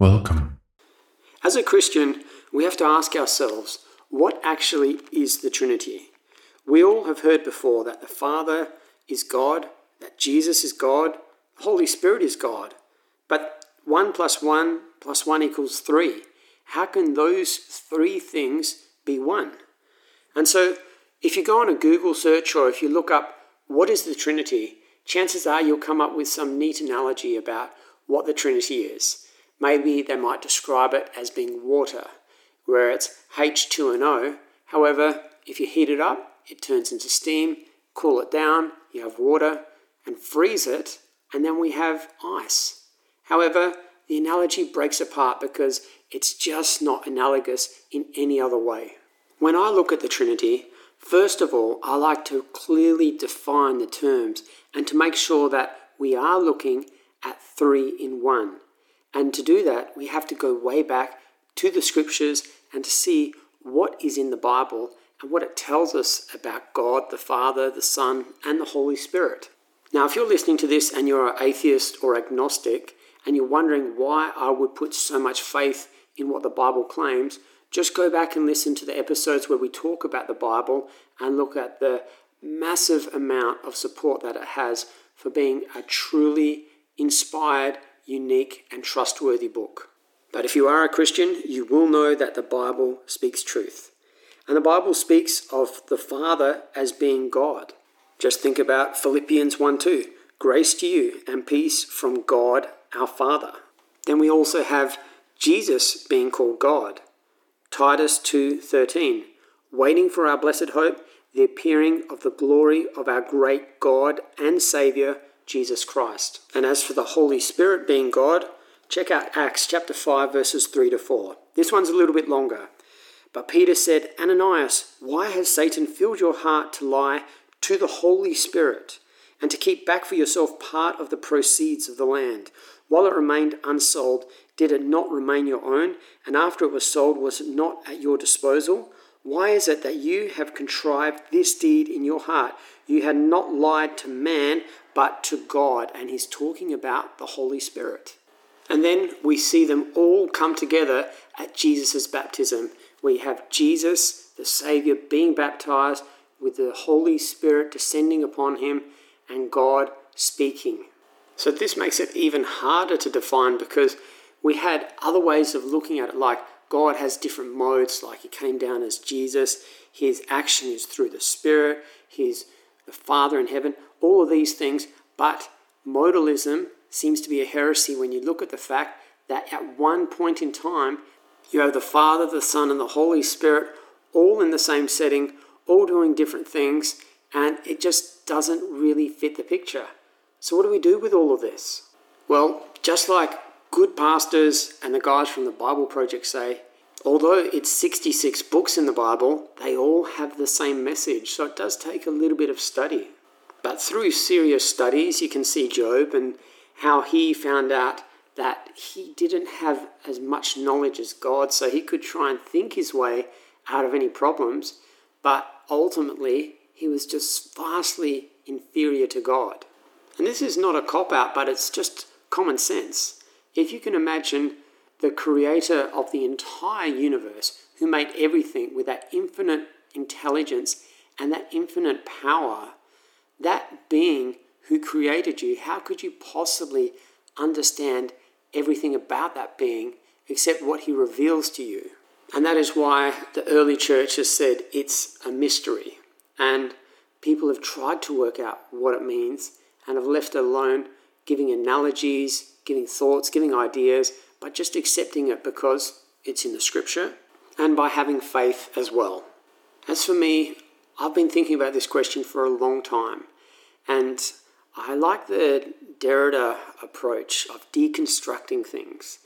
Welcome. As a Christian, we have to ask ourselves what actually is the Trinity? We all have heard before that the Father is God, that Jesus is God, the Holy Spirit is God. But 1 plus 1 plus 1 equals 3. How can those three things be one? And so, if you go on a Google search or if you look up what is the Trinity, chances are you'll come up with some neat analogy about what the Trinity is. Maybe they might describe it as being water, where it's H2O. However, if you heat it up, it turns into steam, cool it down, you have water, and freeze it, and then we have ice. However, the analogy breaks apart because it's just not analogous in any other way. When I look at the Trinity, first of all, I like to clearly define the terms and to make sure that we are looking at three in one. And to do that, we have to go way back to the scriptures and to see what is in the Bible and what it tells us about God, the Father, the Son, and the Holy Spirit. Now, if you're listening to this and you're an atheist or agnostic, and you're wondering why I would put so much faith in what the Bible claims, just go back and listen to the episodes where we talk about the Bible and look at the massive amount of support that it has for being a truly inspired unique, and trustworthy book. But if you are a Christian, you will know that the Bible speaks truth. And the Bible speaks of the Father as being God. Just think about Philippians 1 2. Grace to you and peace from God our Father. Then we also have Jesus being called God. Titus 2:13, waiting for our blessed hope, the appearing of the glory of our great God and Savior Jesus Christ. And as for the Holy Spirit being God, check out Acts chapter 5, verses 3 to 4. This one's a little bit longer. But Peter said, Ananias, why has Satan filled your heart to lie to the Holy Spirit and to keep back for yourself part of the proceeds of the land? While it remained unsold, did it not remain your own? And after it was sold, was it not at your disposal? Why is it that you have contrived this deed in your heart? You had not lied to man, but to God. And he's talking about the Holy Spirit. And then we see them all come together at Jesus' baptism. We have Jesus, the Savior, being baptized with the Holy Spirit descending upon him and God speaking. So this makes it even harder to define because we had other ways of looking at it, like God has different modes, like He came down as Jesus, His action is through the Spirit, His the Father in heaven, all of these things. But modalism seems to be a heresy when you look at the fact that at one point in time, you have the Father, the Son, and the Holy Spirit all in the same setting, all doing different things, and it just doesn't really fit the picture. So, what do we do with all of this? Well, just like good pastors and the guys from the Bible Project say, although it's 66 books in the Bible, they all have the same message. So it does take a little bit of study. But through serious studies, you can see Job and how he found out that he didn't have as much knowledge as God, so he could try and think his way out of any problems, but ultimately he was just vastly inferior to God. And this is not a cop out, but it's just common sense. If you can imagine the creator of the entire universe who made everything with that infinite intelligence and that infinite power, that being who created you, how could you possibly understand everything about that being except what he reveals to you? And that is why the early church has said it's a mystery. And people have tried to work out what it means and have left it alone, giving analogies, giving thoughts, giving ideas, but just accepting it because it's in the scripture and by having faith as well. As for me, I've been thinking about this question for a long time, and I like the Derrida approach of deconstructing things.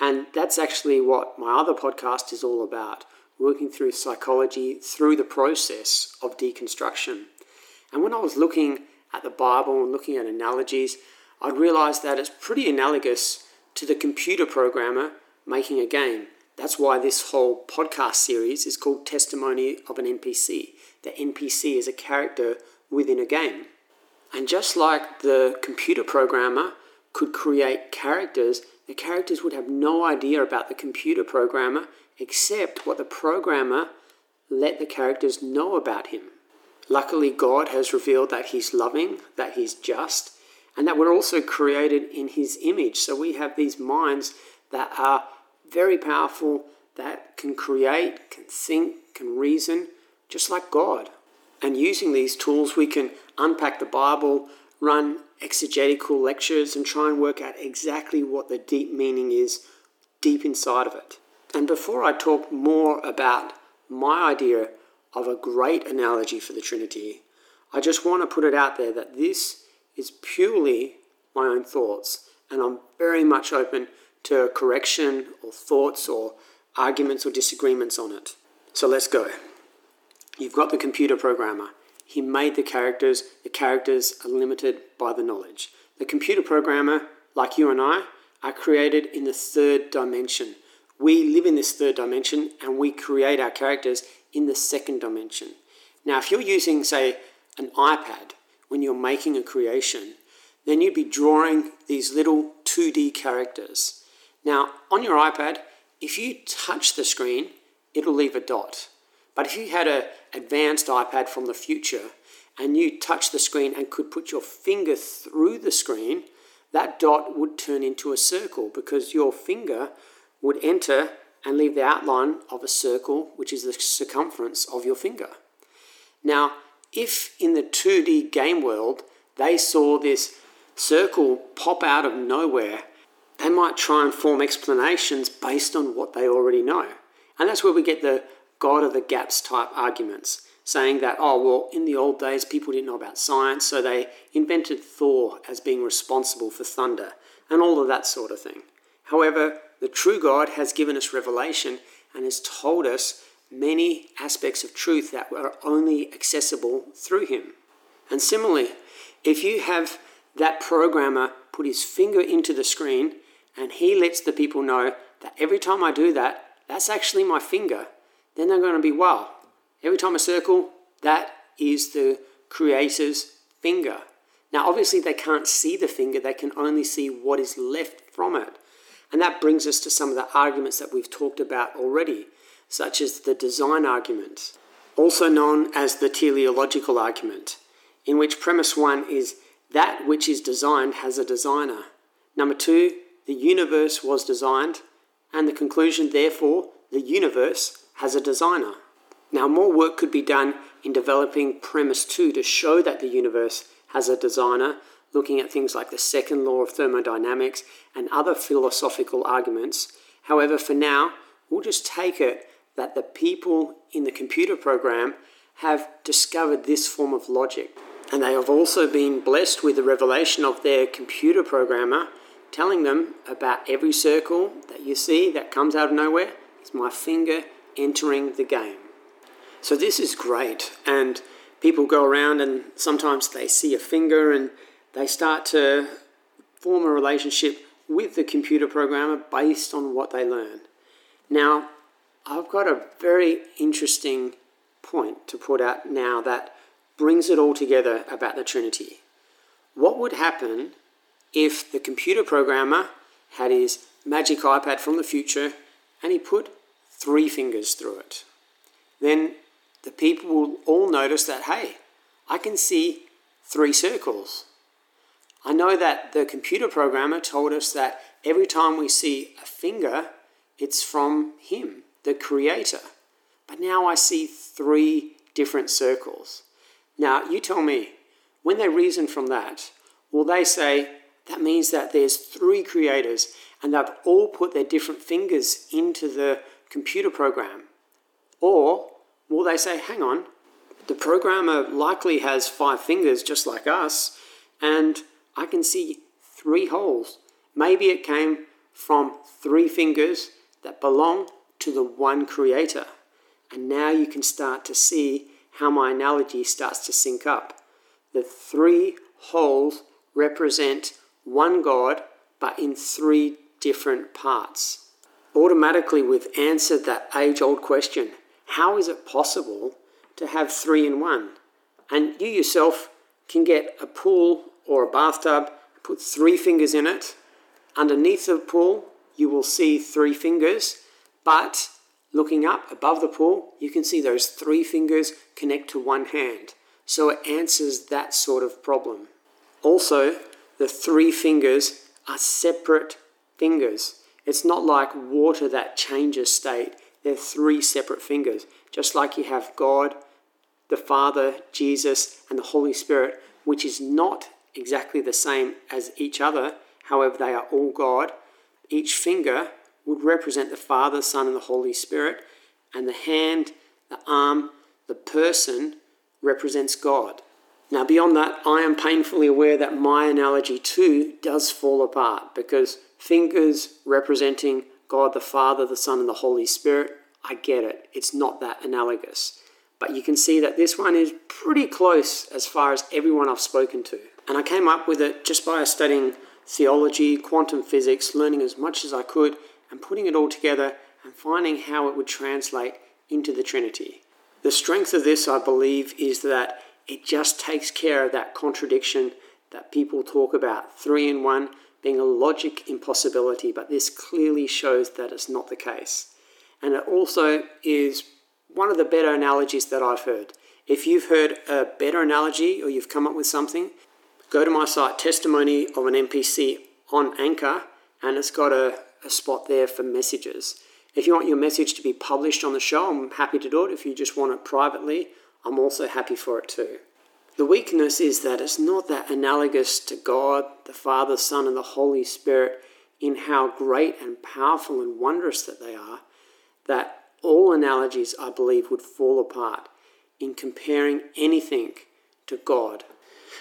And that's actually what my other podcast is all about working through psychology through the process of deconstruction. And when I was looking at the Bible and looking at analogies, I realized that it's pretty analogous to the computer programmer making a game. That's why this whole podcast series is called Testimony of an NPC. The NPC is a character within a game. And just like the computer programmer could create characters the characters would have no idea about the computer programmer except what the programmer let the characters know about him. Luckily, God has revealed that He's loving, that He's just, and that we're also created in His image. So we have these minds that are very powerful, that can create, can think, can reason, just like God. And using these tools, we can unpack the Bible, run exegetical lectures, and try and work out exactly what the deep meaning is deep inside of it. And before I talk more about my idea of a great analogy for the Trinity, I just want to put it out there that this is purely my own thoughts, and I'm very much open to correction or thoughts or arguments or disagreements on it. So let's go. You've got the computer programmer. He made the characters. The characters are limited by the knowledge. The computer programmer, like you and I, are created in the third dimension. We live in this third dimension and we create our characters in the second dimension. Now, if you're using, say, an iPad when you're making a creation, then you'd be drawing these little 2D characters. Now, on your iPad, if you touch the screen, it'll leave a dot. But if you had an advanced iPad from the future and you touch the screen and could put your finger through the screen, that dot would turn into a circle because your finger would enter and leave the outline of a circle, which is the circumference of your finger. Now, if in the 2D game world they saw this circle pop out of nowhere, they might try and form explanations based on what they already know. And that's where we get the God of the gaps type arguments, saying that, oh, well, in the old days, people didn't know about science, so they invented Thor as being responsible for thunder, and all of that sort of thing. However, the true God has given us revelation and has told us many aspects of truth that are only accessible through Him. And similarly, if you have that programmer put his finger into the screen and he lets the people know that every time I do that, that's actually my finger, then they're going to be, wow, every time I circle, that is the Creator's finger. Now, obviously, they can't see the finger, they can only see what is left from it. And that brings us to some of the arguments that we've talked about already, such as the design argument, also known as the teleological argument, in which premise one is that which is designed has a designer. Number two, the universe was designed, and the conclusion, therefore, the universe has a designer. Now, more work could be done in developing premise two to show that the universe has a designer, looking at things like the second law of thermodynamics and other philosophical arguments. However, for now, we'll just take it that the people in the computer program have discovered this form of logic. And they have also been blessed with the revelation of their computer programmer telling them about every circle that you see that comes out of nowhere is my finger entering the game. So this is great. And people go around and sometimes they see a finger and they start to form a relationship with the computer programmer based on what they learn. Now, I've got a very interesting point to put out now that brings it all together about the Trinity. What would happen if the computer programmer had his magic iPad from the future and he put three fingers through it. Then the people will all notice that, hey, I can see three circles. I know that the computer programmer told us that every time we see a finger, it's from him, the creator. But now I see three different circles. Now, you tell me, when they reason from that, will they say that means that there's three creators and they've all put their different fingers into the computer program? Or will they say, hang on, the programmer likely has five fingers just like us, and I can see three holes. Maybe it came from three fingers that belong to the one creator. And now you can start to see how my analogy starts to sync up. The three holes represent one God, but in three different parts automatically we've answered that age old question how is it possible to have three in one? And you yourself can get a pool or a bathtub, put three fingers in it, underneath the pool, you will see three fingers, but looking up above the pool, you can see those three fingers connect to one hand. So it answers that sort of problem. Also, the three fingers are separate fingers. It's not like water that changes state. They're three separate fingers. Just like you have God, the Father, Jesus, and the Holy Spirit, which is not exactly the same as each other. However, they are all God. Each finger would represent the Father, Son, and the Holy Spirit, and the hand, the arm, the person represents God. Now, beyond that, I am painfully aware that my analogy too does fall apart because fingers representing God the Father, the Son, and the Holy Spirit, I get it. It's not that analogous. But you can see that this one is pretty close as far as everyone I've spoken to. And I came up with it just by studying theology, quantum physics, learning as much as I could, and putting it all together and finding how it would translate into the Trinity. The strength of this, I believe, is that it just takes care of that contradiction that people talk about three in one being a logic impossibility, but this clearly shows that it's not the case. And it also is one of the better analogies that I've heard. If you've heard a better analogy or you've come up with something, go to my site, Testimony of an NPC on Anchor, and it's got a, a spot there for messages. If you want your message to be published on the show, I'm happy to do it. If you just want it privately, I'm also happy for it too. The weakness is that it's not that analogous to God, the Father, Son, and the Holy Spirit in how great and powerful and wondrous that they are, that all analogies, I believe, would fall apart in comparing anything to God.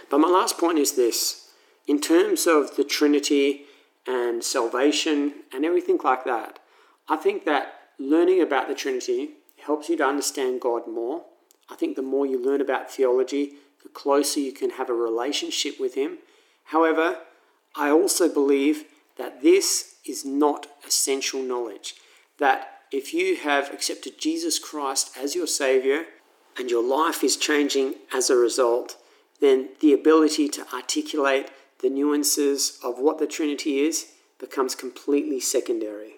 But my last point is this in terms of the Trinity and salvation and everything like that, I think that learning about the Trinity helps you to understand God more. I think the more you learn about theology, the closer you can have a relationship with Him. However, I also believe that this is not essential knowledge. That if you have accepted Jesus Christ as your Savior and your life is changing as a result, then the ability to articulate the nuances of what the Trinity is becomes completely secondary.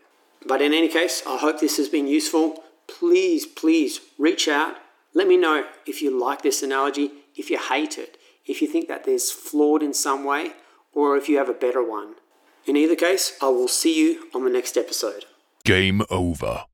But in any case, I hope this has been useful. Please, please reach out. Let me know if you like this analogy, if you hate it, if you think that there's flawed in some way, or if you have a better one. In either case, I will see you on the next episode. Game over.